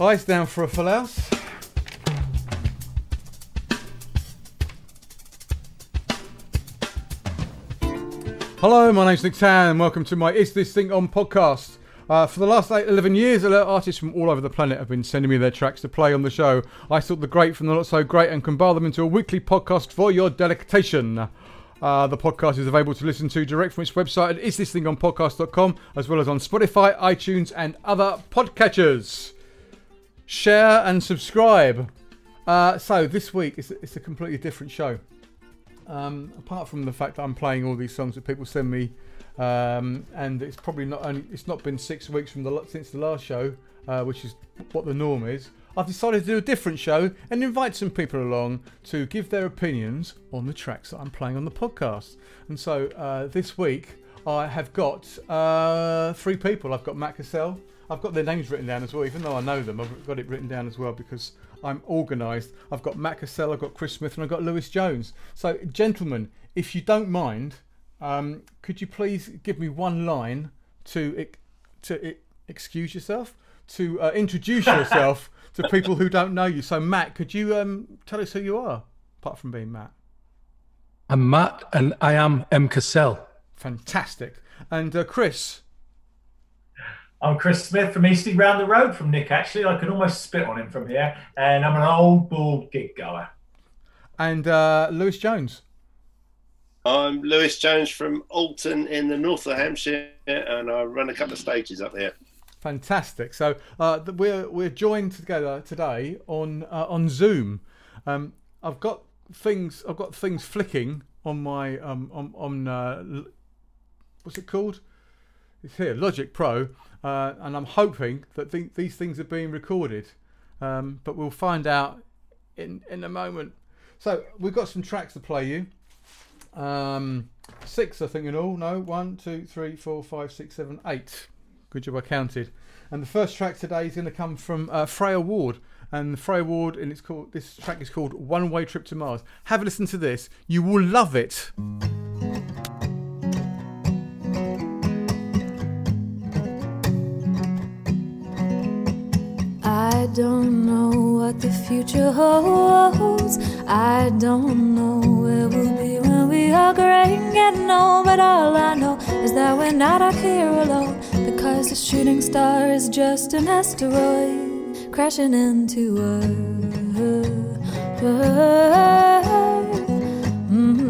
Eyes down for a full house. Hello, my name's Nick Tan, and welcome to my Is This Thing On podcast. Uh, for the last eight, 11 years, artists from all over the planet have been sending me their tracks to play on the show. I sort the great from the not so great and compile them into a weekly podcast for your delectation. Uh, the podcast is available to listen to direct from its website at isthisThingOnPodcast.com, as well as on Spotify, iTunes, and other podcatchers. Share and subscribe. Uh, so this week it's, it's a completely different show. Um, apart from the fact that I'm playing all these songs that people send me, um, and it's probably not only it's not been six weeks from the since the last show, uh, which is what the norm is. I've decided to do a different show and invite some people along to give their opinions on the tracks that I'm playing on the podcast. And so uh, this week I have got uh, three people. I've got Matt Cassell. I've got their names written down as well, even though I know them. I've got it written down as well because I'm organised. I've got Matt Cassell, I've got Chris Smith, and I've got Lewis Jones. So, gentlemen, if you don't mind, um, could you please give me one line to to excuse yourself, to uh, introduce yourself to people who don't know you? So, Matt, could you um, tell us who you are, apart from being Matt? I'm Matt, and I am M. Cassell. Fantastic. And uh, Chris? I'm Chris Smith from Eastleigh round the road from Nick, actually. I can almost spit on him from here. And I'm an old bald gig goer. And uh, Lewis Jones? I'm Lewis Jones from Alton in the north of Hampshire, and I run a couple of stages up there. Fantastic. So uh, we're we're joined together today on uh, on Zoom. Um, I've got things I've got things flicking on my um, on on uh, what's it called? Here, Logic Pro, uh, and I'm hoping that th- these things are being recorded. Um, but we'll find out in in a moment. So we've got some tracks to play you. Um, six, I think, in all. No, one, two, three, four, five, six, seven, eight. Good job, I counted. And the first track today is going to come from uh, Freya Ward. And Freya Ward, and it's called. This track is called "One Way Trip to Mars." Have a listen to this. You will love it. Don't know what the future holds. I don't know where we'll be when we are gray and getting old. But all I know is that we're not out here alone. Because the shooting star is just an asteroid crashing into Earth. Mm-hmm.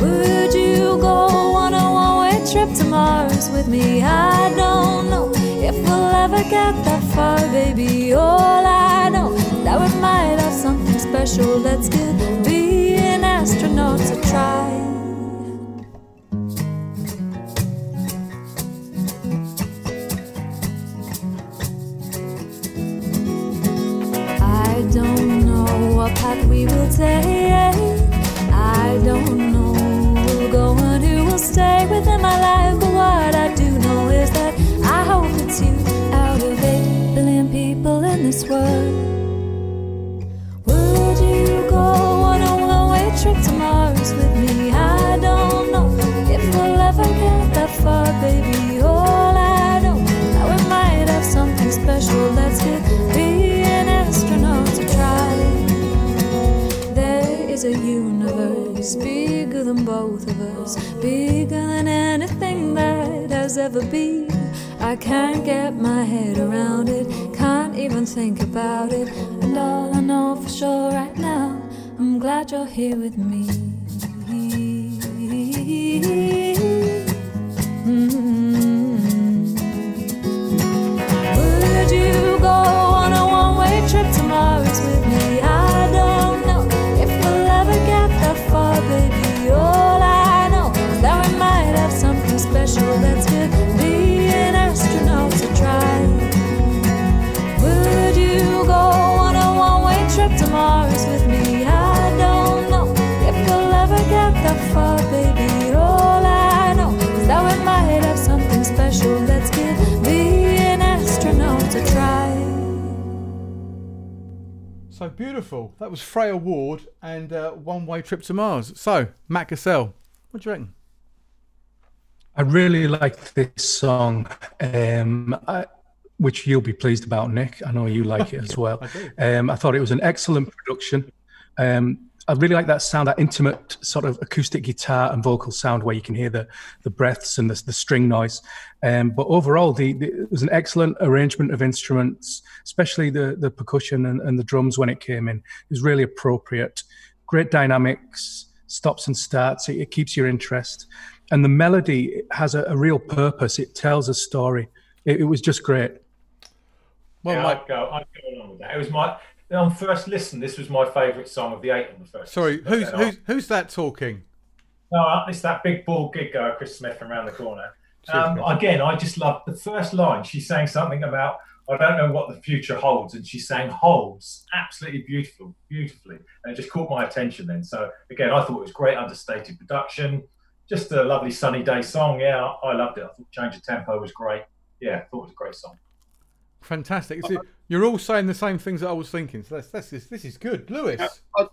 Would you go on a one way trip to Mars with me? I don't know if we'll ever get that far, baby. All I know is that we might have something special. Let's give being astronauts a try. I don't know what path we will take. I don't know who will go and who will stay within my life. But what I It's you out of eight billion people in this world. Would you go on a one way trip to Mars with me? I don't know if we'll ever get that far, baby. All I know that we might have something special. Let's get being astronauts a try. There is a universe bigger than both of us, bigger than anything that has ever been. I can't get my head around it, can't even think about it. And all I know for sure right now, I'm glad you're here with me. Beautiful. That was Freya Ward and uh, One Way Trip to Mars. So, Matt Cassell, what do you reckon? I really like this song. Um, I, which you'll be pleased about, Nick. I know you like it as well. I, um, I thought it was an excellent production. Um, I really like that sound, that intimate sort of acoustic guitar and vocal sound where you can hear the the breaths and the, the string noise. Um, but overall, the, the, it was an excellent arrangement of instruments, especially the the percussion and, and the drums when it came in. It was really appropriate. Great dynamics, stops and starts. It, it keeps your interest, and the melody has a, a real purpose. It tells a story. It, it was just great. Well, yeah, I'd go. I'd go along with that. It was my on first listen, this was my favourite song of the eight on the first. Sorry, who's who's, who's that talking? No, it's that big bald gig guy, Chris Smith, from around the corner. Um, again, I just love the first line. She's saying something about I don't know what the future holds, and she's saying holds absolutely beautiful, beautifully, and it just caught my attention then. So again, I thought it was great, understated production, just a lovely sunny day song. Yeah, I loved it. I thought change of tempo was great. Yeah, I thought it was a great song. Fantastic. You're all saying the same things that I was thinking. So that's, that's this is good, Lewis. Yeah, I'd,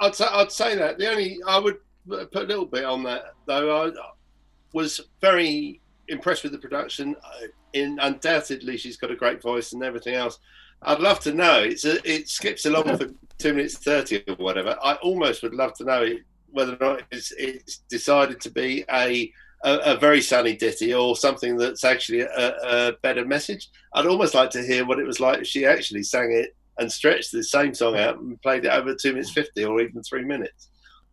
I'd, say, I'd say that. The only I would put a little bit on that though. I was very impressed with the production. In undoubtedly, she's got a great voice and everything else. I'd love to know. It's a, it skips along for two minutes thirty or whatever. I almost would love to know whether or not it's, it's decided to be a a, a, very sunny ditty or something that's actually a, a, better message. I'd almost like to hear what it was like if she actually sang it and stretched the same song out and played it over two minutes fifty or even three minutes.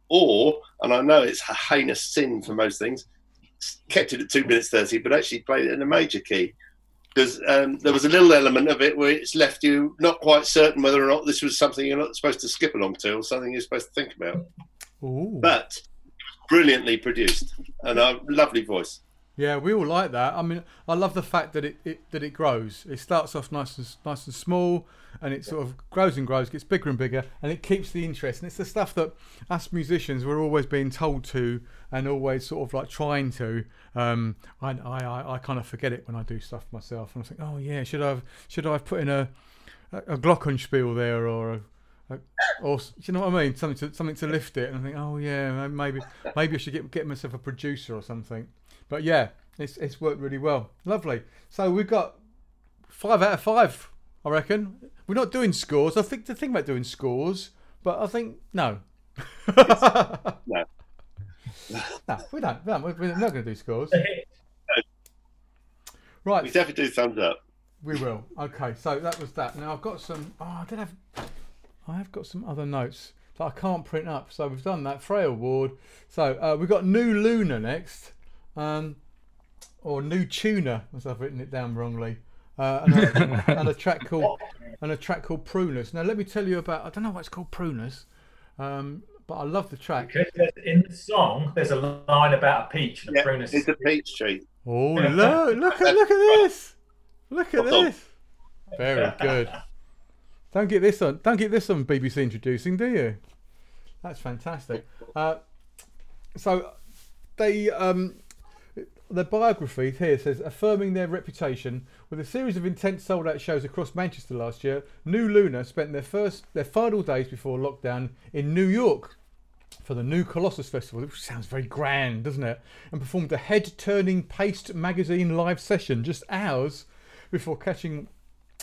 Or, and I know it's a heinous sin for most things, kept it at two minutes thirty, but actually played it in a major key. Because um, there was a little element of it where it's left you not quite certain whether or not this was something you're not supposed to skip along to or something you're supposed to think about. Ooh. But brilliantly produced and a lovely voice. Yeah, we all like that. I mean, I love the fact that it, it that it grows. It starts off nice and nice and small, and it sort of grows and grows, gets bigger and bigger, and it keeps the interest. And it's the stuff that us musicians we're always being told to, and always sort of like trying to. Um, I, I I kind of forget it when I do stuff myself, and I think, oh yeah, should I have should I have put in a, a glockenspiel there or a or you know what I mean? Something to something to lift it, and I think, oh yeah, maybe maybe I should get get myself a producer or something. But yeah, it's it's worked really well. Lovely. So we've got five out of five, I reckon. We're not doing scores. I think to think about doing scores, but I think no. no. no, we don't. No, we're not going to do scores. Right. We definitely do thumbs up. We will. Okay, so that was that. Now I've got some. Oh, I did have. I have got some other notes that I can't print up. So we've done that. Freya Ward. So uh, we've got New Luna next. Um, or New Tuna, as I've written it down wrongly. Uh, and, a, and, a, track called and a track called Prunus. Now let me tell you about. I don't know why it's called Prunus, um, but I love the track. In the song, there's a line about a peach and a prunus. It's a peach tree. Oh look! Look at look at this! Look at this! Very good. Don't get this on. Don't get this on BBC Introducing, do you? That's fantastic. Uh, so they um, their biography here says affirming their reputation with a series of intense sold out shows across Manchester last year. New Luna spent their first their final days before lockdown in New York for the New Colossus Festival, which sounds very grand, doesn't it? And performed a head turning Paste magazine live session just hours before catching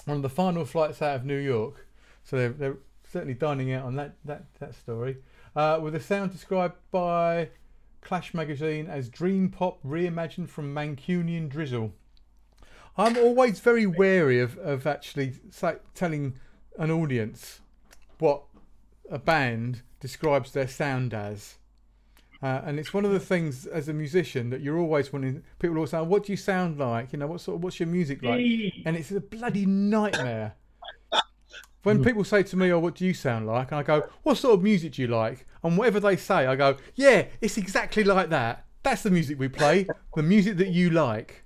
one of the final flights out of New York. So they're, they're certainly dining out on that, that, that story. Uh, with a sound described by Clash magazine as dream pop reimagined from Mancunian drizzle. I'm always very wary of, of actually say, telling an audience what a band describes their sound as. Uh, and it's one of the things as a musician that you're always wanting. People always say, oh, "What do you sound like? You know, what sort of, what's your music like?" And it's a bloody nightmare. when people say to me, "Oh, what do you sound like?" and I go, "What sort of music do you like?" and whatever they say, I go, "Yeah, it's exactly like that. That's the music we play. the music that you like."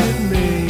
Lovely,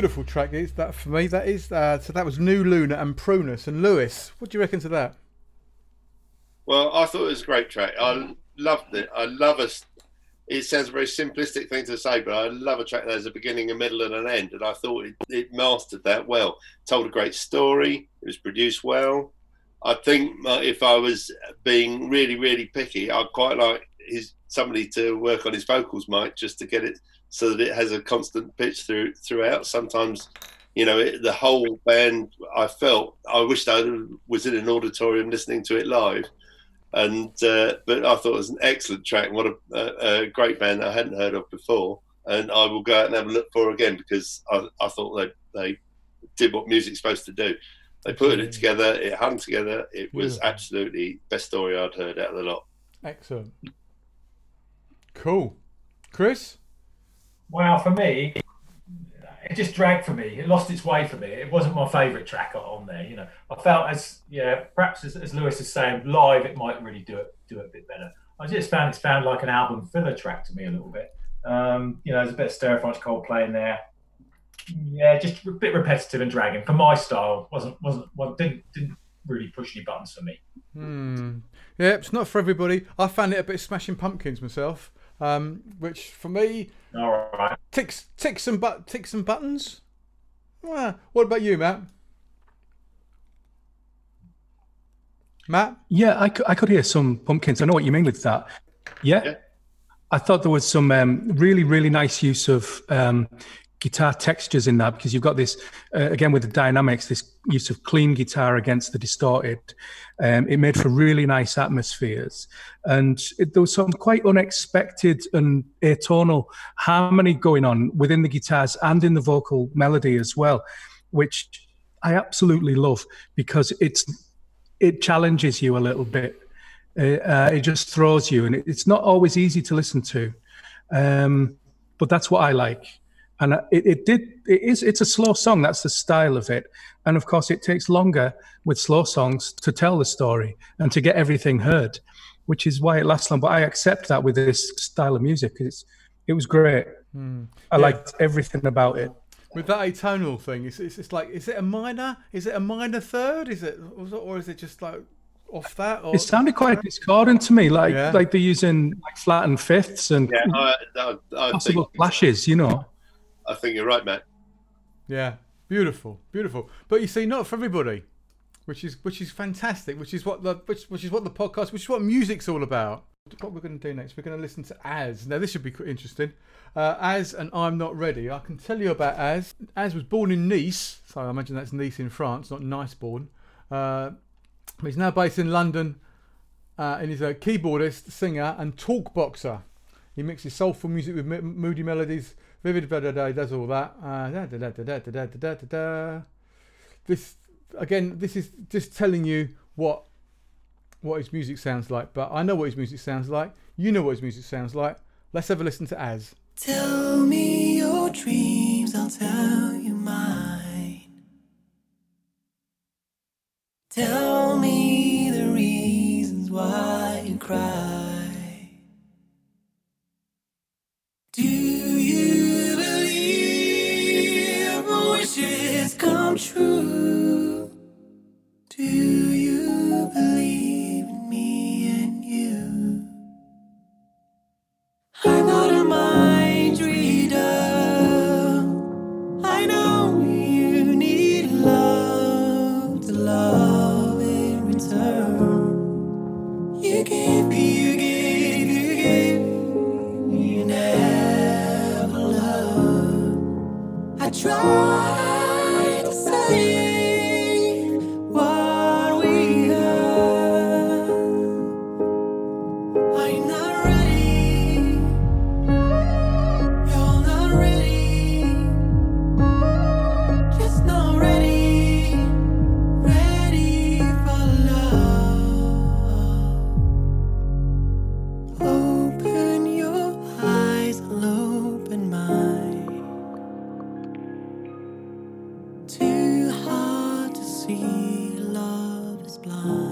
beautiful track is that for me. That is uh, so. That was New Luna and Prunus and Lewis. What do you reckon to that? Well, I thought it was a great track. I loved it. I love a. It sounds a very simplistic thing to say, but I love a track that has a beginning, a middle, and an end. And I thought it, it mastered that well. Told a great story. It was produced well. I think if I was being really, really picky, I'd quite like his somebody to work on his vocals, Mike, just to get it so that it has a constant pitch through throughout. Sometimes, you know, it, the whole band. I felt I wished I was in an auditorium listening to it live, and uh, but I thought it was an excellent track. What a, a, a, great band I hadn't heard of before, and I will go out and have a look for again because I, I thought they they did what music's supposed to do. They put it together. It hung together. It was absolutely the best story I'd heard out of the lot. Excellent. Cool. Chris? Wow, for me, it just dragged for me. It lost its way for me. It wasn't my favourite track on there. You know, I felt as yeah, perhaps as, as Lewis is saying, live it might really do it do it a bit better. I just found it found like an album filler track to me a little bit. Um, you know, there's a bit of stir french Coldplay in there. Yeah, just a bit repetitive and dragging for my style. wasn't wasn't well, didn't didn't really push any buttons for me. Hmm. Yeah, it's not for everybody. I found it a bit smashing pumpkins myself, um, which for me, all right, ticks ticks and but ticks and buttons. Well, what about you, Matt? Matt? Yeah, I could, I could hear some pumpkins. I know what you mean with that. Yeah. yeah. I thought there was some um, really, really nice use of um, guitar textures in that because you've got this uh, again with the dynamics this use of clean guitar against the distorted um, it made for really nice atmospheres. And it, there was some quite unexpected and atonal harmony going on within the guitars and in the vocal melody as well which i absolutely love because it's it challenges you a little bit. Uh, uh it just throws you and it, it's not always easy to listen to. Um, but that's what i like and it, it did it is it's a slow song that's the style of it and of course it takes longer with slow songs to tell the story and to get everything heard which is why it lasts long but i accept that with this style of music it's it was great mm. i yeah. liked everything about it with that atonal thing it's, it's, it's like is it a minor is it a minor third is it or is it just like off that? Or? It sounded quite discordant to me, like yeah. like they're using like flattened fifths and yeah, I, I, I possible flashes, you know. I think you're right, Matt. Yeah, beautiful, beautiful. But you see, not for everybody, which is which is fantastic. Which is what the which, which is what the podcast, which is what music's all about. What we're going to do next? We're going to listen to As. Now this should be interesting. Uh, Az and I'm not ready. I can tell you about As. As was born in Nice, so I imagine that's Nice in France, not Nice born. Uh, he's now based in London, uh, and he's a keyboardist, singer, and talk boxer. He mixes soulful music with moody melodies Vivid does all that. This again, this is just telling you what what his music sounds like. But I know what his music sounds like. You know what his music sounds like. Let's have a listen to As. Tell me your dreams, I'll tell you mine. Tell me the reasons why you cry. see love is blind.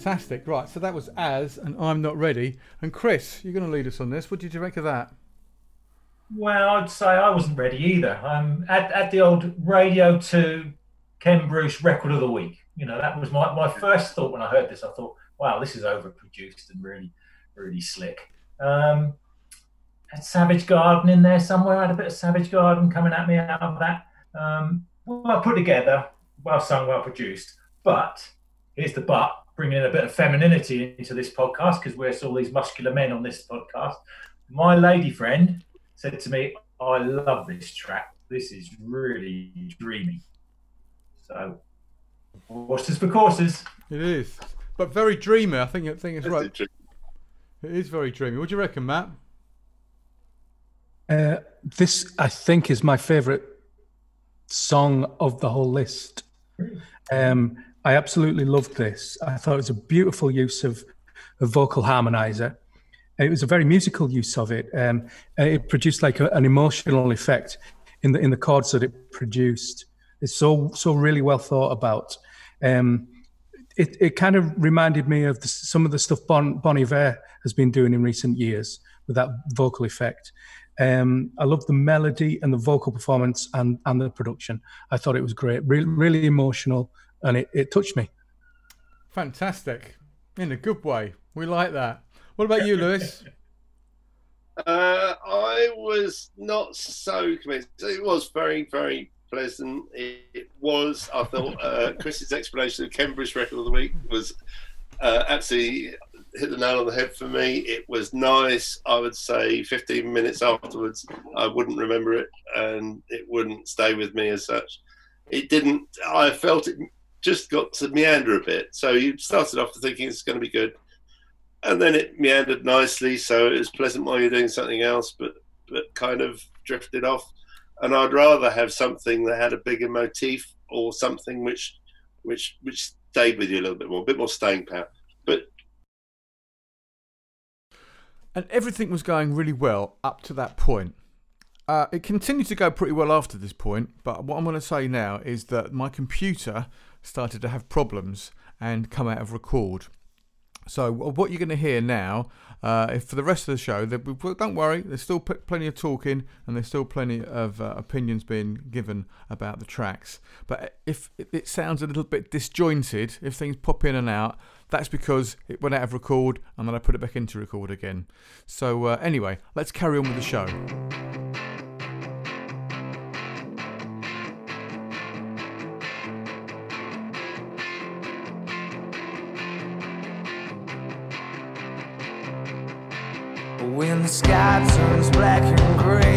Fantastic. Right, so that was As and I'm Not Ready. And Chris, you're going to lead us on this. What did you make of that? Well, I'd say I wasn't ready either. Um, at, at the old Radio 2 Ken Bruce Record of the Week, you know, that was my, my first thought when I heard this. I thought, wow, this is overproduced and really, really slick. Um, had Savage Garden in there somewhere. I had a bit of Savage Garden coming at me out of that. Um, well put together, well sung, well produced. But here's the but bringing in a bit of femininity into this podcast because we're all these muscular men on this podcast. My lady friend said to me, I love this track. This is really dreamy. So, horses for courses. It is. But very dreamy. I think, I think it's That's right. interesting. It is very dreamy. What do you reckon, Matt? Uh, this, I think, is my favourite song of the whole list. Um, I absolutely loved this. I thought it was a beautiful use of a vocal harmonizer. It was a very musical use of it. Um, it produced like a, an emotional effect in the in the chords that it produced. It's so so really well thought about. Um, it it kind of reminded me of the, some of the stuff bon, Bon Iver has been doing in recent years with that vocal effect. Um, I love the melody and the vocal performance and, and the production. I thought it was great, really, really emotional, and it, it touched me. Fantastic. In a good way. We like that. What about you, Lewis? Uh, I was not so convinced. It was very, very pleasant. It, it was. I thought uh, Chris's explanation of Ken Bruce Record of the Week was uh, absolutely hit the nail on the head for me. It was nice. I would say 15 minutes afterwards, I wouldn't remember it, and it wouldn't stay with me as such. It didn't. I felt it just got to meander a bit. So you started off thinking it's going to be good, and then it meandered nicely. So it was pleasant while you're doing something else, but but kind of drifted off. And I'd rather have something that had a bigger motif or something which which which stayed with you a little bit more, a bit more staying power. But and everything was going really well up to that point. Uh, it continued to go pretty well after this point, but what I'm going to say now is that my computer started to have problems and come out of record. So what you're going to hear now, uh, if for the rest of the show, don't worry, there's still plenty of talking and there's still plenty of uh, opinions being given about the tracks. But if it, it sounds a little bit disjointed, if things pop in and out, that's because it went out of record and then I put it back into record again. So uh, anyway, let's carry on with the show. Sky turns black and gray,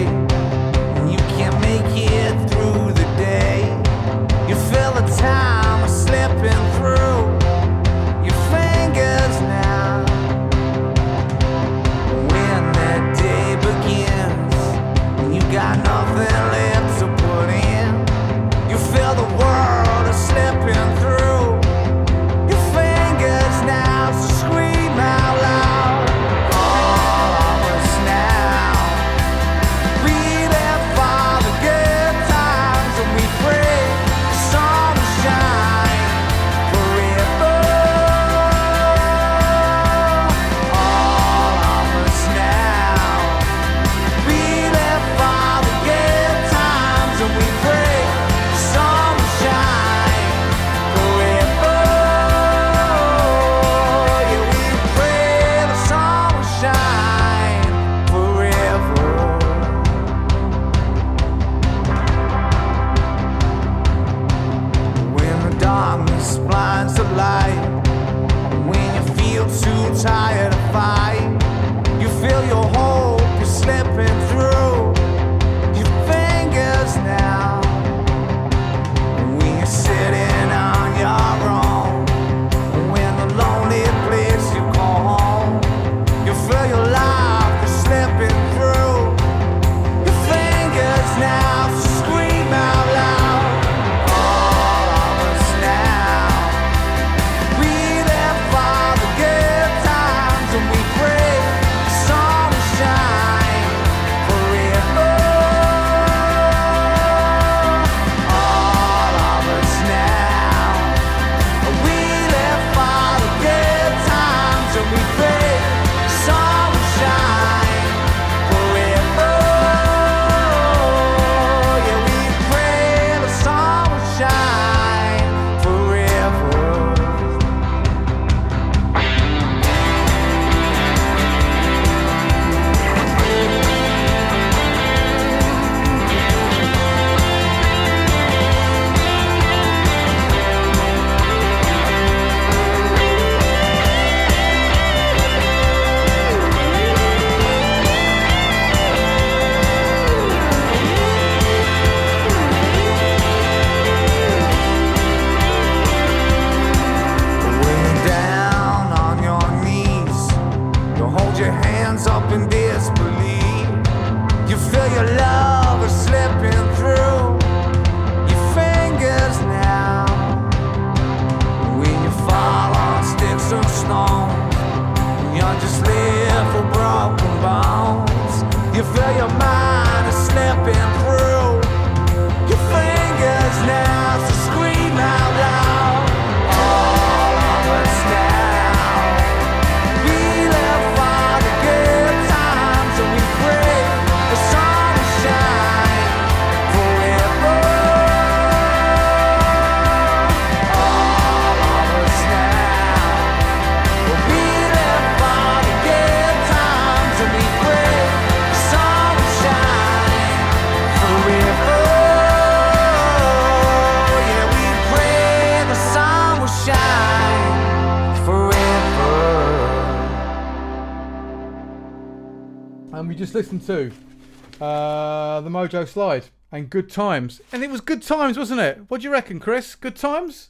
just listened to uh, the Mojo Slide and Good Times, and it was good times, wasn't it? What do you reckon, Chris? Good times?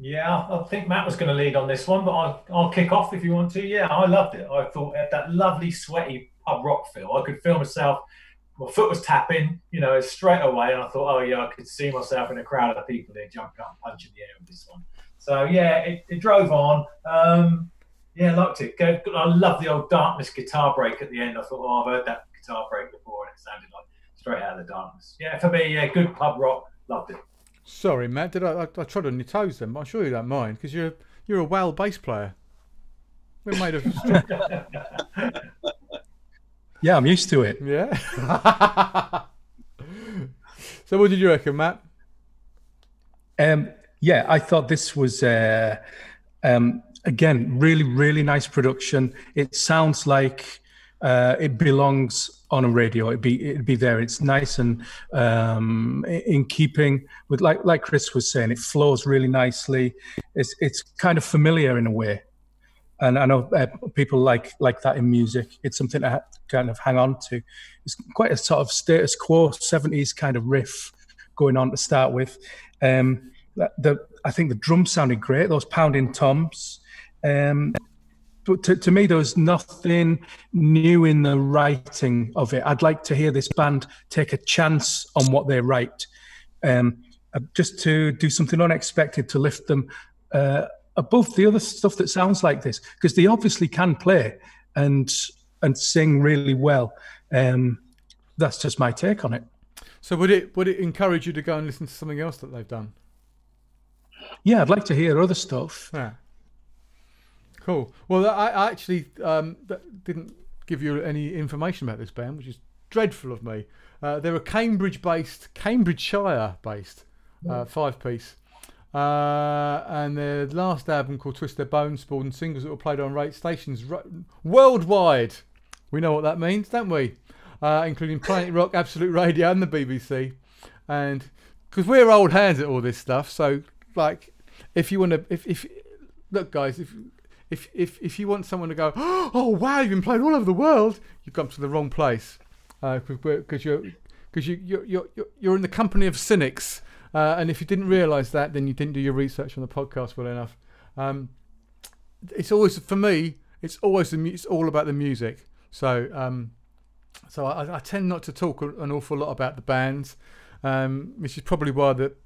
Yeah, I think Matt was going to lead on this one, but I'll, I'll kick off if you want to. Yeah, I loved it. I thought that lovely, sweaty pub rock feel. I could feel myself. My foot was tapping, you know, straight away, and I thought, oh yeah, I could see myself in a crowd of people there jumping up and punching the air with this one. So yeah, it, it drove on. Um, yeah, I liked it. Go, I love the old darkness guitar break at the end. I thought, oh, I've heard that guitar break before, and it sounded like straight out of the darkness. Yeah, for me, yeah, good pub rock. Loved it. Sorry, Matt. Did I? I, I trod on your toes then, but I'm sure you don't mind because you're you're a well bass player. We're made of. Yeah, I'm used to it. yeah. so, what did you reckon, Matt? Um, yeah, I thought this was uh, um, again really, really nice production. It sounds like uh, it belongs on a radio. It'd be it'd be there. It's nice and um, in keeping with like like Chris was saying. It flows really nicely. It's it's kind of familiar in a way, and I know uh, people like like that in music. It's something to ha- kind of hang on to. It's quite a sort of status quo '70s kind of riff going on to start with. Um, the I think the drums sounded great. Those pounding toms. Um, but to, to me, there was nothing new in the writing of it. I'd like to hear this band take a chance on what they write, um, uh, just to do something unexpected to lift them uh, above the other stuff that sounds like this, because they obviously can play and and sing really well. Um, that's just my take on it. So, would it would it encourage you to go and listen to something else that they've done? Yeah, I'd like to hear other stuff. Yeah. Cool. Well, I, I actually um, that didn't give you any information about this band, which is dreadful of me. Uh, they're a Cambridge-based, Cambridgeshire-based uh, five-piece, uh, and their last album called Twist Their Bones spawned singles that were played on rate stations worldwide. We know what that means, don't we? Uh, including Planet Rock, Absolute Radio, and the BBC. And because we're old hands at all this stuff, so like, if you want to, if if look, guys, if if if if you want someone to go, oh wow, you've been playing all over the world, you've come to the wrong place, because you're because you you're you're you're in the company of cynics, uh, and if you didn't realise that, then you didn't do your research on the podcast well enough. Um, it's always for me, it's always the it's all about the music. So um, so I, I tend not to talk an awful lot about the bands, um, which is probably why that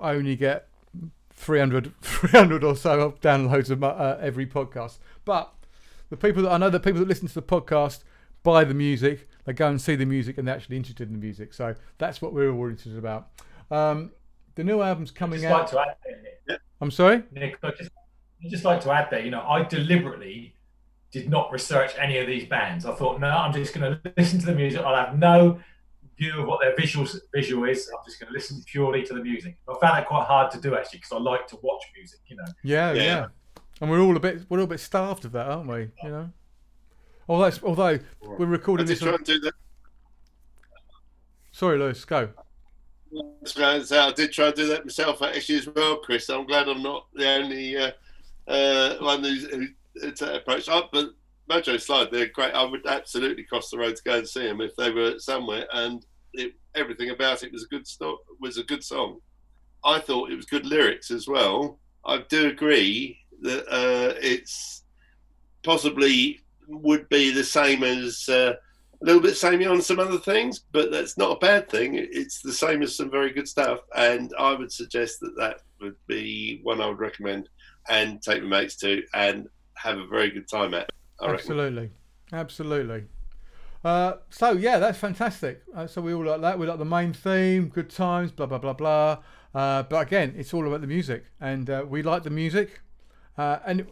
I only get 300, 300 or so downloads of my, uh, every podcast. But the people that I know, the people that listen to the podcast buy the music, they go and see the music, and they're actually interested in the music. So that's what we're all interested about. Um, the new album's coming just out. like to add Nick. I'm sorry. Nick, I just, I'd just like to add there, you know, I deliberately did not research any of these bands. I thought, no, I'm just going to listen to the music. I'll have no view of what their visual visual is. I'm just going to listen purely to the music. I found that quite hard to do actually because I like to watch music. You know, Yeah, yeah, Yeah. And we're all a bit, we're all a bit starved of that, aren't we? You know. Although, although we're I recording did this. try On, and do that. sorry, Lewis, go. I was going to say, I did try and do that myself actually as well, Chris. I'm glad I'm not the only uh, uh, one who's, who who took that approach. I, but Mojo Slide, they're great. I would absolutely cross the road to go and see them if they were somewhere. And it, everything about it was a good sto- was a good song. I thought it was good lyrics as well. I do agree that uh, it's possibly would be the same as uh, a little bit samey on some other things, but that's not a bad thing. It's the same as some very good stuff, and I would suggest that that would be one I would recommend and take my mates to and have a very good time at. I reckon. Absolutely, absolutely. Uh, so yeah, that's fantastic. Uh, so we all like that. We like the main theme, good times, blah blah blah blah. Uh, but again, it's all about the music, and uh, we like the music. Uh, and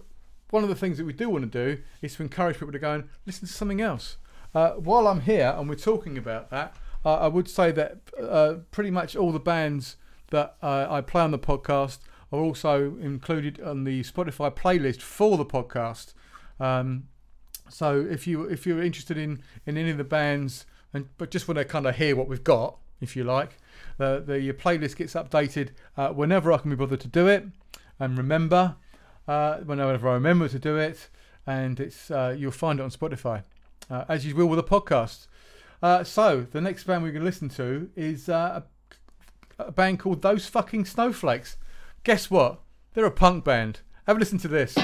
one of the things that we do want to do is to encourage people to go and listen to something else. While I'm here and we're talking about that, I would say that pretty much all the bands that I play on the podcast are also included on the Spotify playlist for the podcast. Um, so if you if you're interested in, in any of the bands and but just want to kind of hear what we've got, if you like, the the playlist gets updated uh, whenever I can be bothered to do it. And remember, uh, whenever I remember to do it, and it's uh, you'll find it on Spotify. uh, as you will with a podcast. Uh, so the next band we're going to listen to is uh, a, a band called Those Fucking Snowflakes. Guess what? They're a punk band. Have a listen to this.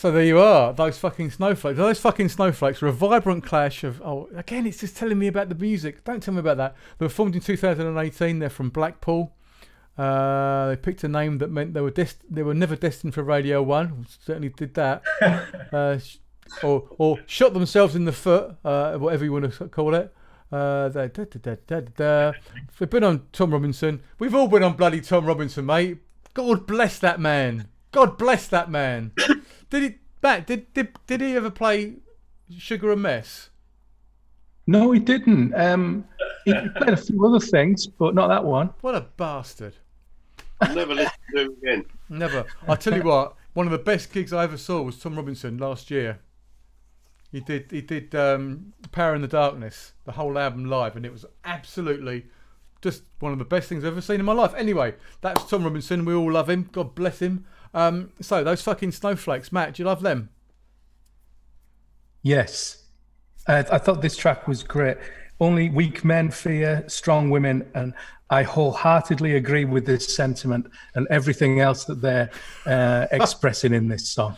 So there you are, those fucking snowflakes. Those fucking snowflakes were a vibrant clash of. Oh, again, it's just telling me about the music. Don't tell me about that. They were formed in 2018. They're from Blackpool. Uh, they picked a name that meant they were dest- they were never destined for Radio One. Certainly did that. uh, sh- or or shot themselves in the foot, uh, whatever you want to call it. Uh, da, da, da, da, da. They've been on Tom Robinson. We've all been on bloody Tom Robinson, mate. God bless that man. God bless that man. did he, Matt? Did did did he ever play Sugar and Mess? No, he didn't. Um, he played a few other things, but not that one. What a bastard. I'll never listen to him again. Never. I'll tell you what. One of the best gigs I ever saw was Tom Robinson last year. He did he did um, Power in the Darkness, the whole album live, and it was absolutely just one of the best things I've ever seen in my life. Anyway, that's Tom Robinson. We all love him. God bless him. Um, so those fucking snowflakes, Matt, do you love them? Yes. I, I thought this track was great. Only weak men fear strong women, and I wholeheartedly agree with this sentiment and everything else that they're uh, expressing in this song.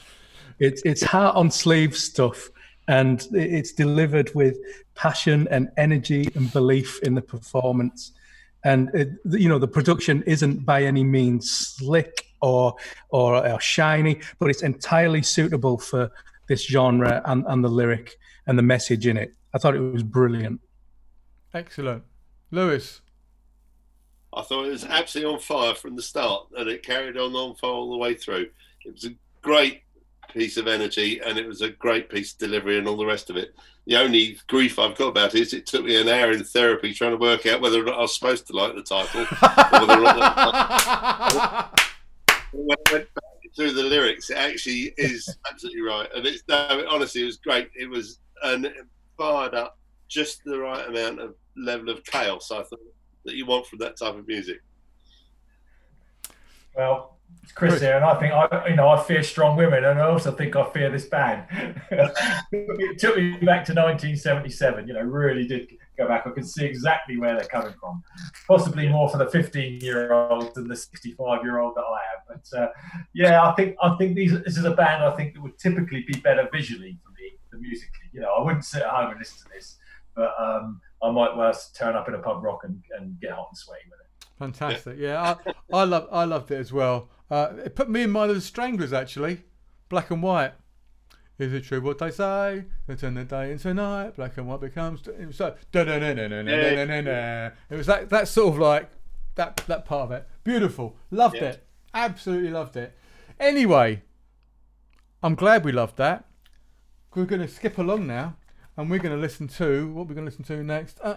It's it's heart on sleeve stuff. and it's delivered with passion and energy and belief in the performance. And it, you know the production isn't by any means slick or, or or shiny, but it's entirely suitable for this genre and, and the lyric and the message in it. I thought it was brilliant. Excellent, Lewis. I thought it was absolutely on fire from the start, and it carried on on fire all the way through. It was a great piece of energy, and it was a great piece of delivery, and all the rest of it. The only grief I've got about it is it took me an hour in therapy trying to work out whether or not I was supposed to like the title. when I went back through the lyrics, it actually is absolutely right, and it's no, honestly, it was great. It was and it fired up just the right amount of level of chaos. I thought that you want from that type of music. Well, it's Chris, Chris, here, and I think I, you know, I fear strong women, and I also think I fear this band. it took me back to 1977. You know, really did go back. I can see exactly where they're coming from. Possibly more for the 15-year-old than the 65-year-old that I am. But uh, yeah, I think I think these this is a band I think that would typically be better visually for me than musically. You know, I wouldn't sit at home and listen to this, but um, I might well turn up in a pub rock and, and get hot and sweaty with it. Fantastic. Yeah, I, I love I loved it as well. Uh, it put me in mind of the Stranglers actually, black and white. Is it true what they say? They turn the day into night. Black and white becomes so. It was that that sort of like that that part of it. Beautiful. Loved yeah. it. Absolutely loved it. Anyway, I'm glad we loved that. We're going to skip along now and we're going to listen to what we're going to listen to next. Uh,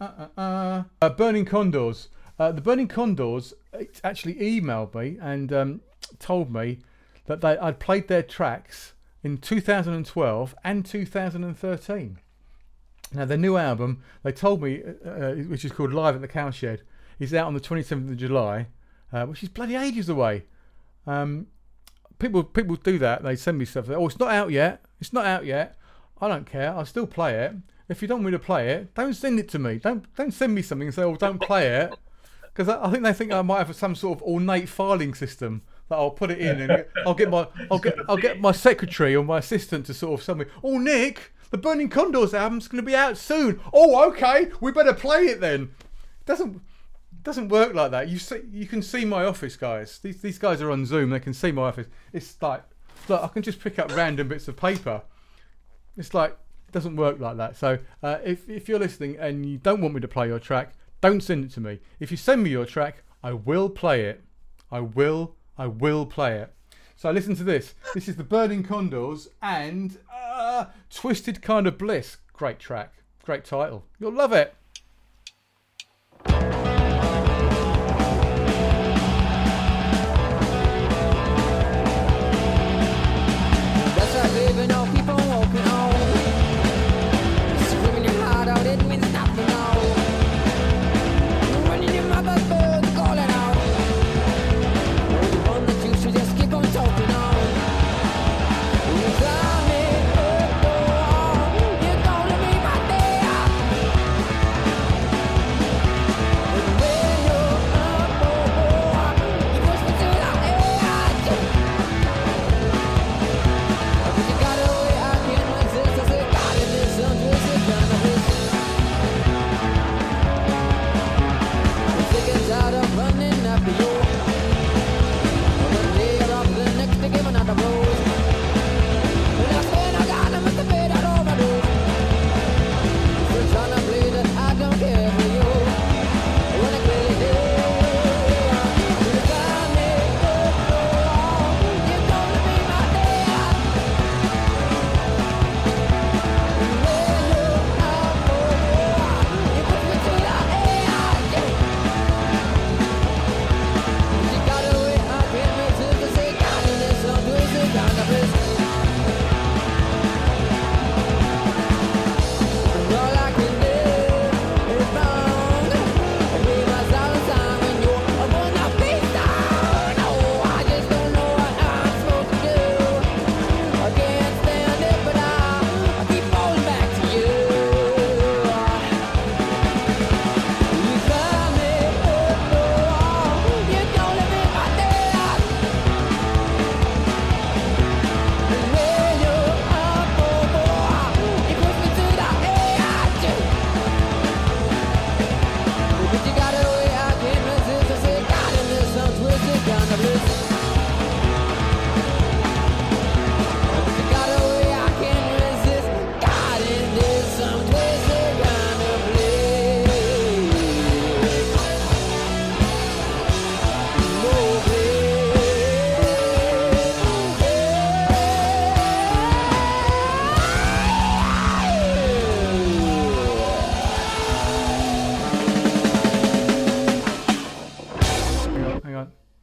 uh, uh, Burning Condors. the Burning Condors actually emailed me and um, told me that they I'd played their tracks in 2012 and 2013. Now their new album, they told me, uh, uh, which is called Live at the Cowshed, is out on the 27th of July, uh, which is bloody ages away. Um, people people do that. They send me stuff. Oh, it's not out yet. It's not out yet. I don't care. I'll still play it. If you don't want me to play it, don't send it to me. Don't don't send me something and say, "Oh, don't play it," because I, I, think they think I might have some sort of ornate filing system that I'll put it in and I'll get my I'll get I'll get my secretary or my assistant to sort of tell me, "Oh, Nick, the Burning Condors album's going to be out soon." Oh, okay, we better play it then. It doesn't doesn't work like that. You see, you can see my office, guys. These these guys are on Zoom. They can see my office. It's like, look, I can just pick up random bits of paper it's like it doesn't work like that. So uh, if if you're listening and you don't want me to play your track, don't send it to me. If you send me your track, I will play it. I will. I will play it. So listen to this. This is the Burning Condors and uh, Twisted Kind of Bliss. Great track. Great title. You'll love it.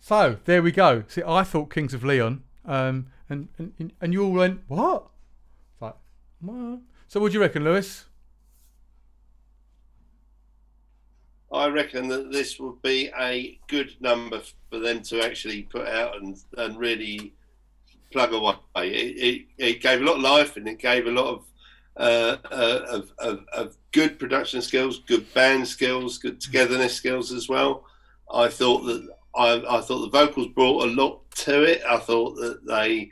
So there we go. See, I thought Kings of Leon, um, and and and you all went what? It's like, what? So what do you reckon, Lewis? I reckon that this would be a good number for them to actually put out and, and really plug away. It, it, it gave a lot of life and it gave a lot of, uh, uh, of, of, of, good production skills, good band skills, good togetherness skills as well. I thought that I, I thought the vocals brought a lot to it. I thought that they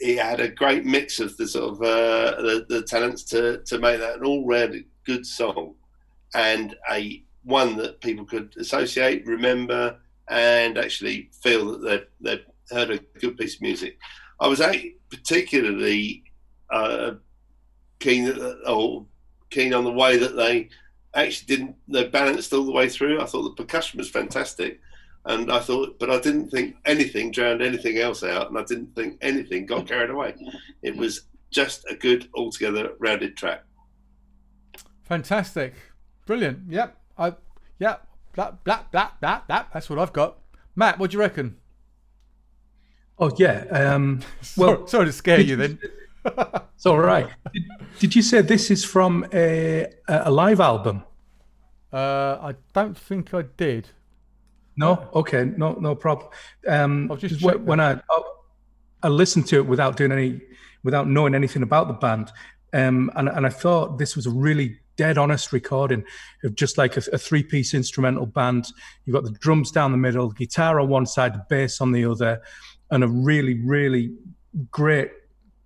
it had a great mix of the sort of uh, the, the talents to, to make that an all-round good song and a one that people could associate, remember, and actually feel that they'd, they'd heard a good piece of music. I was particularly uh, keen or keen on the way that they actually didn't they balanced all the way through. I thought the percussion was fantastic, and I thought, but I didn't think anything drowned anything else out, and I didn't think anything got carried away. It was just a good, altogether rounded track. Fantastic, brilliant. Yep, I, yeah, that, that, that, that, that. That's what I've got. Matt, what do you reckon? Oh yeah. Um, well, sorry, sorry to scare you then. it's all right. Did, did, you say this is from a, a live album? Uh, I don't think I did. No. Okay. No. No problem. Um, just when I I listened to it without doing any, without knowing anything about the band, um, and and I thought this was a really dead honest recording of just like a, a three piece instrumental band. You've got the drums down the middle, guitar on one side, the bass on the other, and a really, really great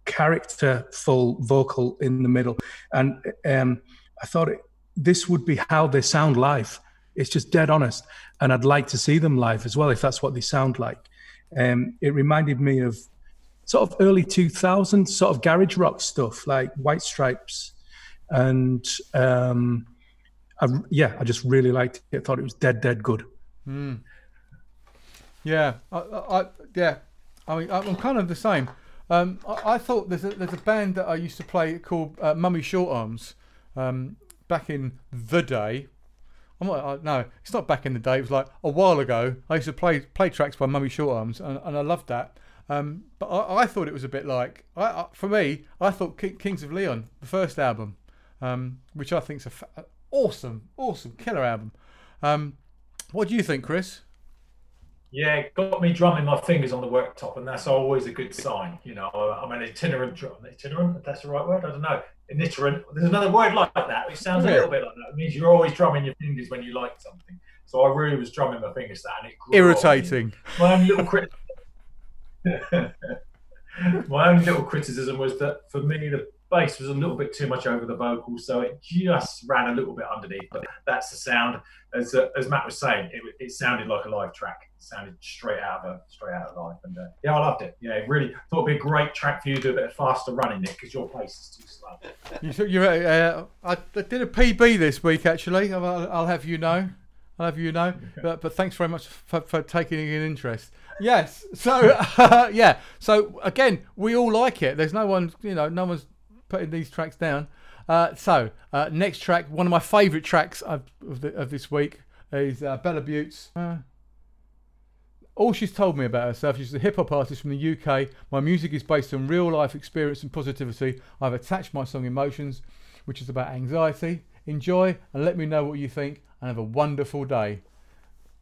characterful vocal in the middle. And um, I thought it, this would be how they sound live. It's just dead honest. And I'd like to see them live as well, if that's what they sound like. Um, it reminded me of sort of early 2000s, sort of garage rock stuff like White Stripes and um, I, yeah, I just really liked it. I thought it was dead, dead good. Mm. Yeah, I, I, yeah, I mean, I'm kind of the same. Um, I, I, thought there's a, there's a band that I used to play called uh, Mummy Short Arms um, back in the day. I'm I, no, it's not back in the day. It was like a while ago. I used to play play tracks by Mummy Short Arms, and, and I loved that. Um, but I, I, thought it was a bit like, I, for me, I thought Kings of Leon, the first album, um, which I think is a fa- awesome, awesome killer album. Um, what do you think, Chris? Yeah, got me drumming my fingers on the worktop, and that's always a good sign. You know, I'm an itinerant drum. Itinerant, that's the right word. I don't know. Itinerant. There's another word like that. It sounds yeah. a little bit like that. It means you're always drumming your fingers when you like something. So I really was drumming my fingers that, and it irritating. My only little crit- my only little criticism was that for me the bass was a little bit too much over the vocals, so it just ran a little bit underneath. But that's the sound. As uh, as Matt was saying, it, it sounded like a live track. It sounded straight out of a, straight out of live, and uh, yeah, I loved it. Yeah, really thought it'd be a great track for you to do a bit of faster running, Nick, because your pace is too slow. You, you're, uh, I did a PB this week actually. I'll, I'll have you know. I'll have you know. But, but thanks very much for, for taking an interest. Yes. So uh, yeah. So again, we all like it. There's no one, you know, no one's putting these tracks down. Uh, so, uh, next track, one of my favourite tracks of, of, the, of, this week is uh, Bella Butts. Uh, all she's told me about herself, she's a hip hop artist from the UK. My music is based on real life experience and positivity. I've attached my song Emotions, which is about anxiety. Enjoy and let me know what you think, and have a wonderful day.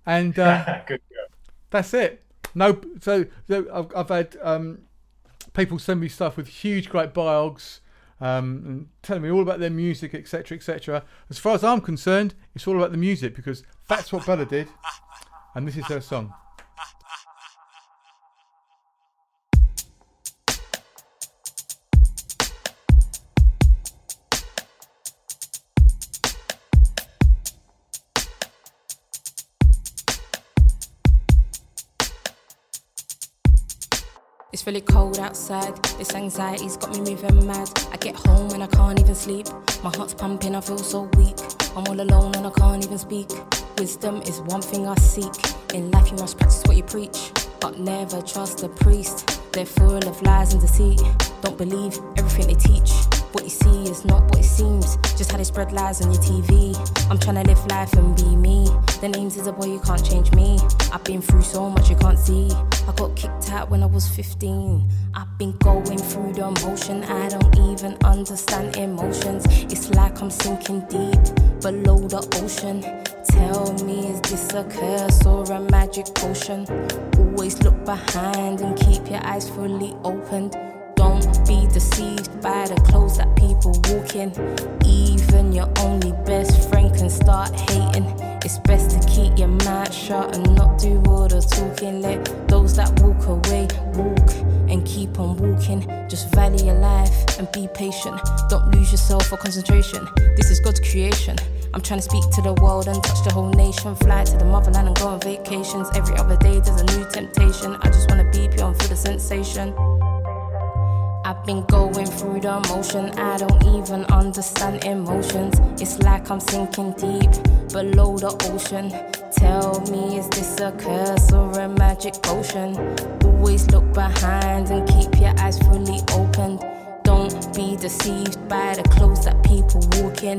And uh, that's it. No, so, so I've, I've had um, people send me stuff with huge, great biogs um, and telling me all about their music, etc., etc. As far as I'm concerned, it's all about the music because that's what Bella did, and this is her song. It's really cold outside. This anxiety's got me moving mad. I get home and I can't even sleep. My heart's pumping, I feel so weak. I'm all alone and I can't even speak. Wisdom is one thing I seek. In life, you must practice what you preach, but never trust a priest. They're full of lies and deceit. Don't believe everything they teach. What you see is not what it seems. Just how they spread lies on your TV. I'm trying to live life and be me. The names is a boy, you can't change me. I've been through so much you can't see. I got kicked out when I was 15. I've been going through the motion. I don't even understand emotions. It's like I'm sinking deep below the ocean. Tell me, is this a curse or a magic potion? Always look behind and keep your eyes fully opened. Don't be deceived by the clothes that people walk in. Even your only best friend can start hating. It's best to keep your mouth shut and not do all the talking. Let those that walk away walk and keep on walking. Just value your life and be patient. Don't lose yourself or concentration. This is God's creation. I'm trying to speak to the world and touch the whole nation. Fly to the motherland and go on vacations. Every other day there's a new temptation. I just wanna be pure and feel the sensation. I've been going through the motion. I don't even understand emotions. It's like I'm sinking deep below the ocean. Tell me, is this a curse or a magic potion? Always look behind and keep your eyes fully opened. Don't be deceived by the clothes that people walk in.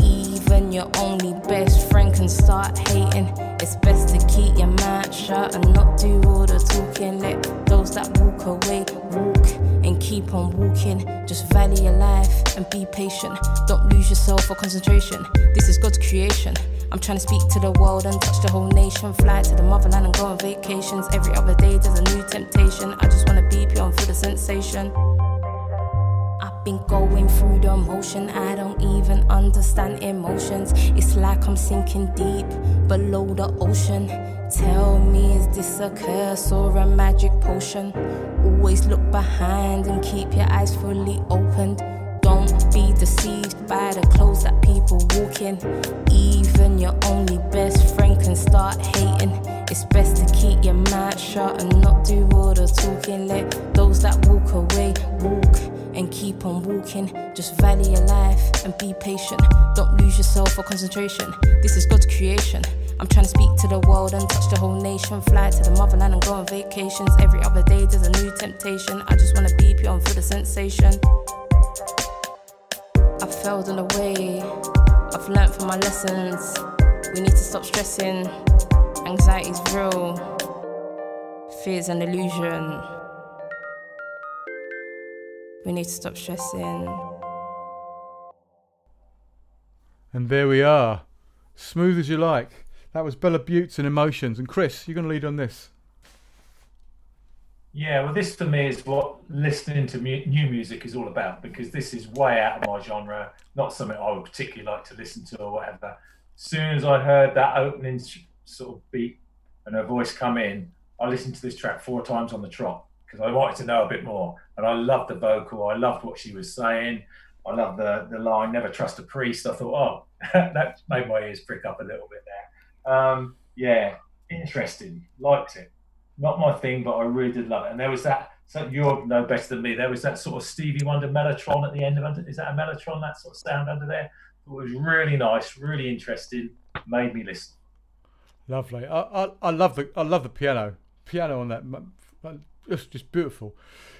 Even your only best friend can start hating. It's best to keep your mouth shut and not do all the talking. Let those that walk away walk and keep on walking. Just value your life and be patient. Don't lose yourself or concentration. This is God's creation. I'm trying to speak to the world and touch the whole nation. Fly to the motherland and go on vacations. Every other day there's a new temptation. I just wanna be and feel the sensation. Been going through the motion. I don't even understand emotions. It's like I'm sinking deep below the ocean. Tell me, is this a curse or a magic potion? Always look behind and keep your eyes fully opened. Don't be deceived by the clothes that people walk in. Even your only best friend can start hating. It's best to keep your mouth shut and not do all the talking. Let those that walk away walk and keep on walking. Just value your life and be patient. Don't lose yourself or concentration. This is God's creation. I'm trying to speak to the world and touch the whole nation. Fly to the motherland and go on vacations. Every other day there's a new temptation. I just wanna be pure and feel the sensation. I failed in a way. I've learned from my lessons. We need to stop stressing. Anxiety's real. Fear's an illusion. We need to stop stressing. And there we are. Smooth as you like. That was Bella Buttes and Emotions. And Chris, you're going to lead on this. Yeah, well, this for me is what listening to mu- new music is all about because this is way out of my genre, not something I would particularly like to listen to or whatever. As soon as I heard that opening sort of beat and her voice come in, I listened to this track four times on the trot because I wanted to know a bit more. And I loved the vocal, I loved what she was saying, I loved the, the line, never trust a priest. I thought, oh, that made my ears prick up a little bit there. Um, yeah, interesting, liked it not my thing, but I really did love it. And there was that. So you're no better than me. There was that sort of Stevie Wonder Mellotron at the end of. Is that a Mellotron? That sort of sound under there. It was really nice, really interesting. Made me listen. Lovely. I, I, I love the I love the piano. Piano on that. It's just beautiful.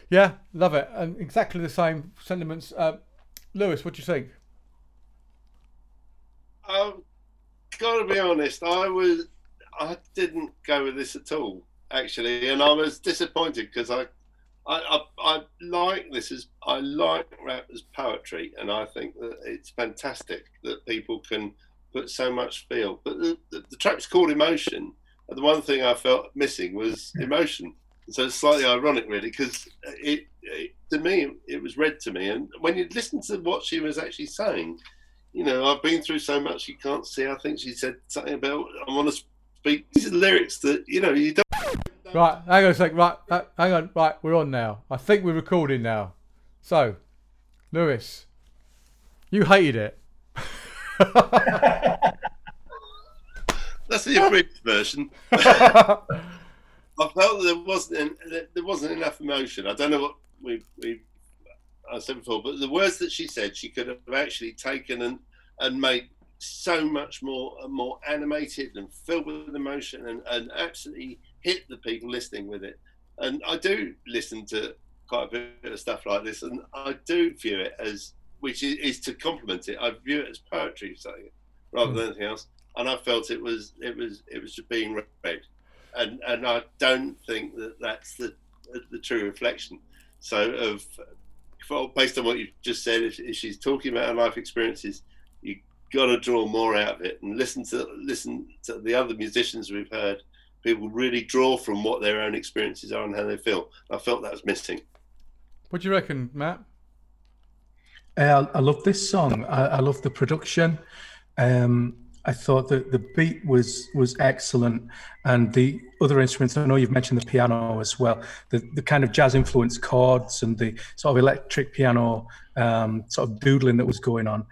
Yeah, love it. And exactly the same sentiments. Uh, Lewis, what do you think? I've got to be honest. I was I didn't go with this at all actually, and I was disappointed because I, I, I, I, like this as I like rap as poetry, and I think that it's fantastic that people can put so much feel. But the, the, the track's called Emotion, and the one thing I felt missing was emotion. So it's slightly ironic, really, because it, it, to me it was read to me, and when you listen to what she was actually saying, you know, I've been through so much you can't see. I think she said something about I want to speak. These are lyrics that you know you don't. Right, hang on a sec. Right, uh, hang on. Right, we're on now. I think we're recording now. So, Lewis, you hated it. That's the abridged version. I felt there wasn't there wasn't enough emotion. I don't know what we we I said before, but the words that she said, she could have actually taken and and made so much more more animated and filled with emotion and, and absolutely hit the people listening with it. And I do listen to quite a bit of stuff like this, and I do view it as which is, is, to complement it. I view it as poetry, saying it rather mm. than anything else. And I felt it was it was it was just being read, and and I don't think that that's the the true reflection. So of well, based on what you've just said, if, if she's talking about her life experiences, you got to draw more out of it and listen to listen to the other musicians we've heard. People really draw from what their own experiences are and how they feel. I felt that was missing. What do you reckon, Matt? Uh, I love this song. I, I love the production. Um, I thought that the beat was was excellent, and the other instruments. I know you've mentioned the piano as well. The the kind of jazz influenced chords and the sort of electric piano um, sort of doodling that was going on.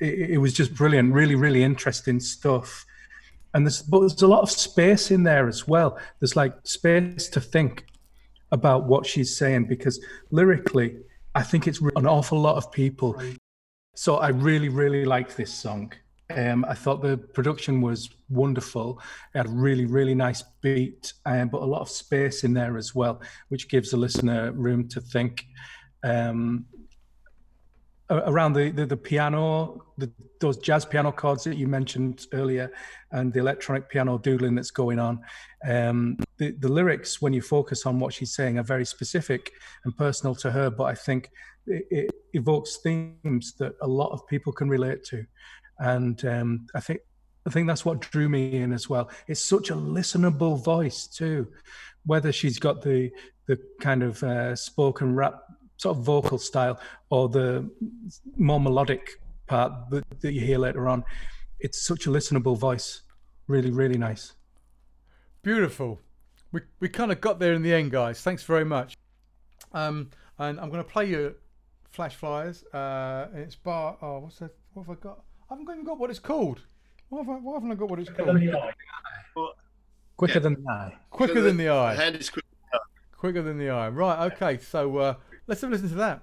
It, it, was just brilliant. Really, really interesting stuff. And there's but there's a lot of space in there as well. There's like space to think about what she's saying because lyrically, I think it's an awful lot of people. So I really, really like this song. Um, I thought the production was wonderful. It had a really, really nice beat, um, but a lot of space in there as well, which gives the listener room to think. Um, around the, the, the piano, the, those jazz piano chords that you mentioned earlier, and the electronic piano doodling that's going on. Um, the, the lyrics, when you focus on what she's saying, are very specific and personal to her, but I think it, it evokes themes that a lot of people can relate to and um, I think I think that's what drew me in as well. It's such a listenable voice too, whether she's got the the kind of uh, spoken rap sort of vocal style or the more melodic part that, that you hear later on. It's such a listenable voice. Really, really nice. Beautiful. We we kind of got there in the end, guys. Thanks very much. Um, and I'm going to play you Flash Flyers. Uh, it's bar. Oh, what's that? What have I got? I haven't even got what it's called. Why, have I, why haven't I got what it's called? Quicker yeah. than the eye. Quicker than the eye. Hand is quicker. Quicker than the eye. Right. Okay. So uh, let's have a listen to that.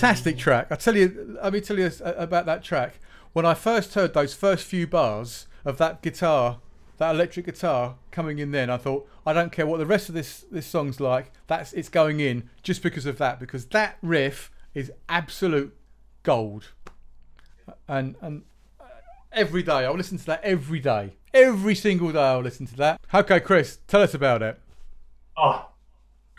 Fantastic mm. track. I tell you, let me tell you about that track. When I first heard those first few bars of that guitar, that electric guitar coming in, then I thought, I don't care what the rest of this this song's like. That's it's going in just because of that, because that riff is absolute gold. And and every day I'll listen to that every day, every single day I'll listen to that. Okay, Chris, tell us about it. Oh,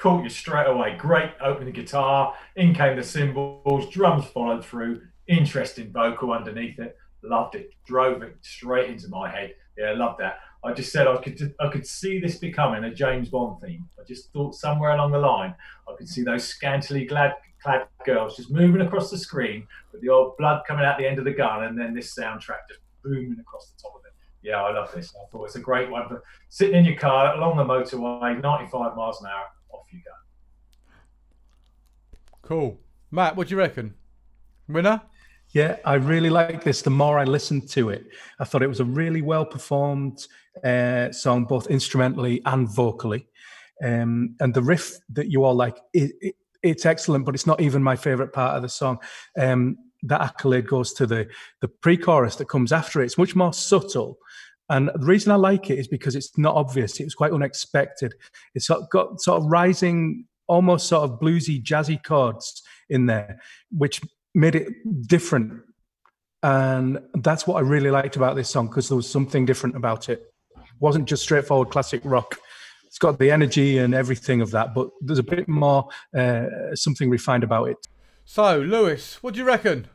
caught you straight away. Great opening guitar. In came the cymbals. Drums followed through. Interesting vocal underneath it. Loved it. Drove it straight into my head. Yeah, I loved that. I just said I could I could see this becoming a James Bond theme. I just thought somewhere along the line I could see those scantily clad, clad girls just moving across the screen with the old blood coming out the end of the gun, and then this soundtrack just booming across the top of it. Yeah, I love this. I thought it's a great one for sitting in your car along the motorway, 95 miles an hour. Cool. Matt, what do you reckon? Winner? Yeah, I really like this. The more I listened to it, I thought it was a really well performed uh, song, both instrumentally and vocally. Um, and the riff that you all like, it, it, it's excellent, but it's not even my favorite part of the song. Um, that accolade goes to the the pre-chorus that comes after it. It's much more subtle, and the reason I like it is because it's not obvious. It was quite unexpected. It's got sort of rising, almost sort of bluesy, jazzy chords in there, which made it different. And that's what I really liked about this song because there was something different about it. It wasn't just straightforward classic rock. It's got the energy and everything of that, but there's a bit more uh, something refined about it. So, Lewis, what do you reckon?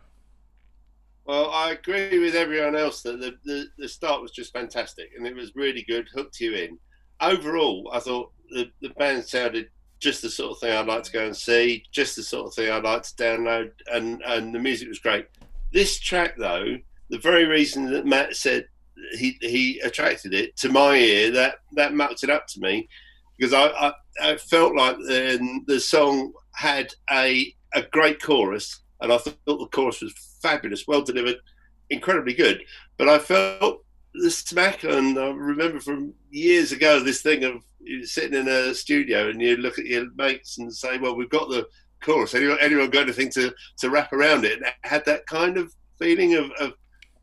Well, I agree with everyone else that the, the, the start was just fantastic and it was really good, hooked you in. Overall, I thought the, the band sounded just the sort of thing I'd like to go and see, just the sort of thing I'd like to download, and, and the music was great. This track, though, the very reason that Matt said he he attracted it to my ear, that that mucked it up to me, because I, I, I felt like the, the song had a a great chorus, and I thought the chorus was fabulous, well delivered, incredibly good. But I felt the smack, and I remember from years ago this thing of sitting in a studio and you look at your mates and say, "Well, we've got the chorus. Anyone, anyone got anything to to wrap around it?" And it had that kind of feeling of, of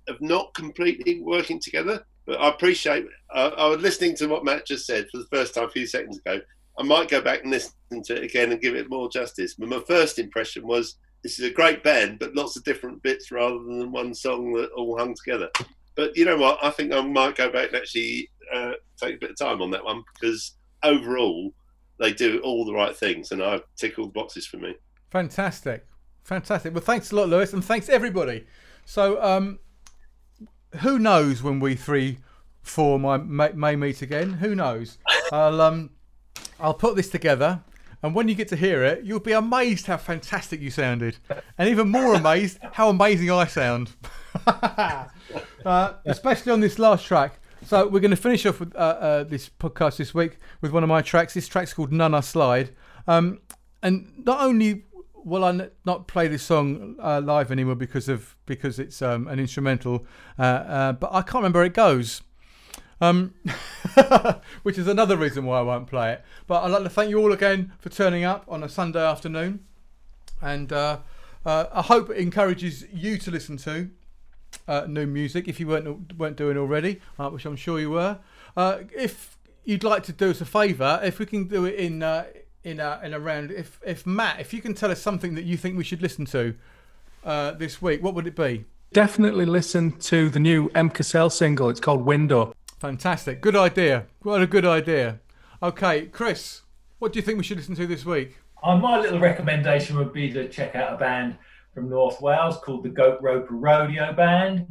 of not completely working together. But I appreciate. Uh, I was listening to what Matt just said for the first time a few seconds ago. I might go back and listen to it again and give it more justice. But my first impression was this is a great band, but lots of different bits rather than one song that all hung together. But you know what? I think I might go back and actually uh, take a bit of time on that one because overall they do all the right things and I tick all the boxes for me. Fantastic, fantastic. Well, thanks a lot, Lewis, and thanks everybody. So, um, who knows when we three, four may, may meet again? Who knows? I'll um, I'll put this together and when you get to hear it, you'll be amazed how fantastic you sounded, and even more amazed how amazing I sound. uh, especially on this last track. So we're going to finish off with uh, uh, this podcast this week with one of my tracks. This track's called None I Slide, um, and not only will I n- not play this song uh, live anymore because of because it's um, an instrumental, uh, uh, but I can't remember it goes um, which is another reason why I won't play it. But I'd like to thank you all again for turning up on a Sunday afternoon, and uh, I hope it encourages you to listen to uh, new music if you weren't weren't doing already, uh, which I'm sure you were. Uh, if you'd like to do us a favour, if we can do it in uh, in a, in a round, if if Matt, if you can tell us something that you think we should listen to this week, what would it be? Definitely listen to the new M. Cassell single. It's called Window. Fantastic. Good idea. What a good idea. Okay, Chris, what do you think we should listen to this week? Uh, my little recommendation would be to check out a band from North Wales called the Goat Roper Rodeo Band.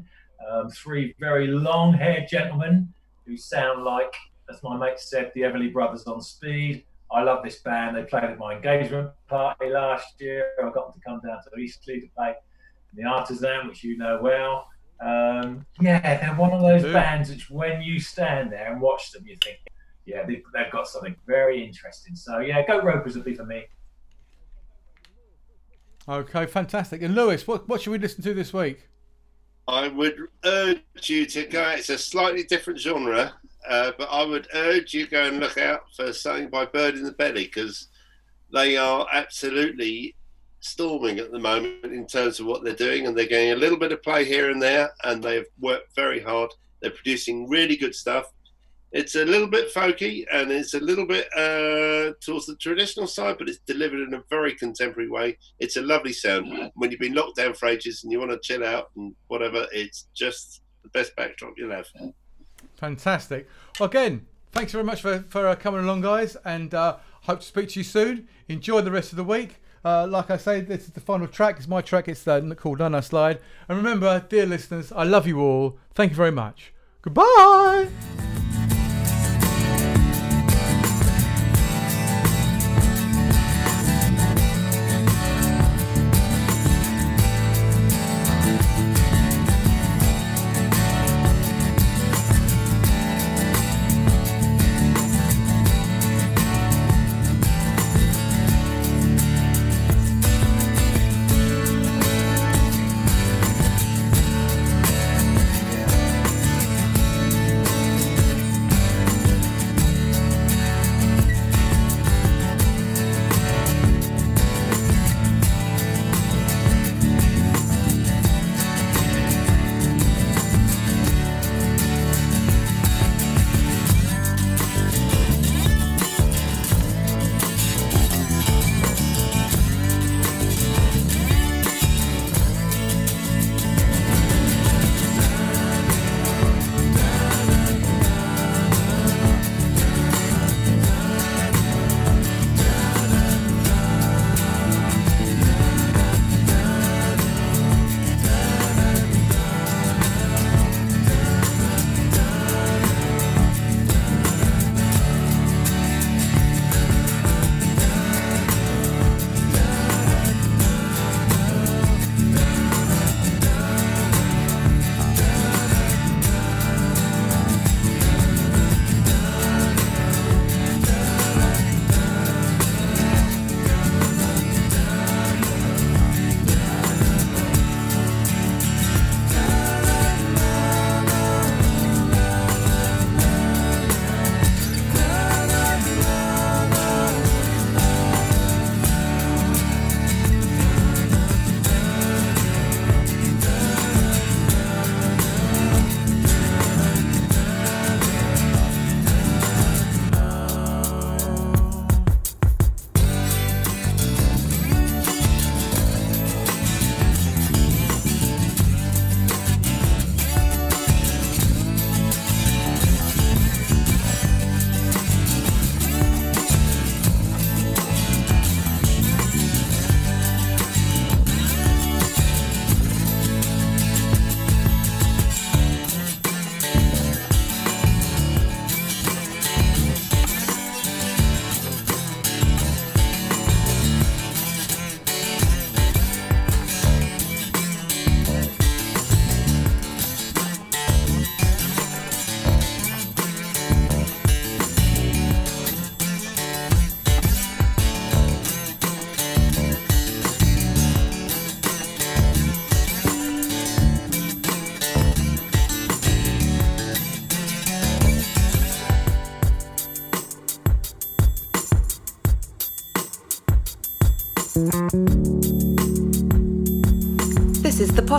Um, three very long haired gentlemen who sound like, as my mate said, the Everly Brothers on speed. I love this band. They played at my engagement party last year. I got them to come down to Eastleigh to play in the Artisan, which you know well. Um, yeah, they're one of those bands which, when you stand there and watch them, you think, yeah, they, have got something very interesting. So, yeah, Goat Ropers would be for me. Okay, fantastic. And Lewis, what, what should we listen to this week? I would urge you to go. It's a slightly different genre, uh, but I would urge you go and look out for something by Bird in the Belly because they are absolutely storming at the moment in terms of what they're doing, and they're getting a little bit of play here and there, and they've worked very hard. They're producing really good stuff. It's a little bit folky and it's a little bit uh, towards the traditional side, but it's delivered in a very contemporary way. It's a lovely sound. When you've been locked down for ages and you want to chill out and whatever, it's just the best backdrop you'll have. Fantastic. Again, thanks very much for, for uh, coming along, guys, and uh, hope to speak to you soon. Enjoy the rest of the week. Uh, like I say, this is the final track. It's my track. It's uh, called Nana Slide. And remember, dear listeners, I love you all. Thank you very much. Goodbye.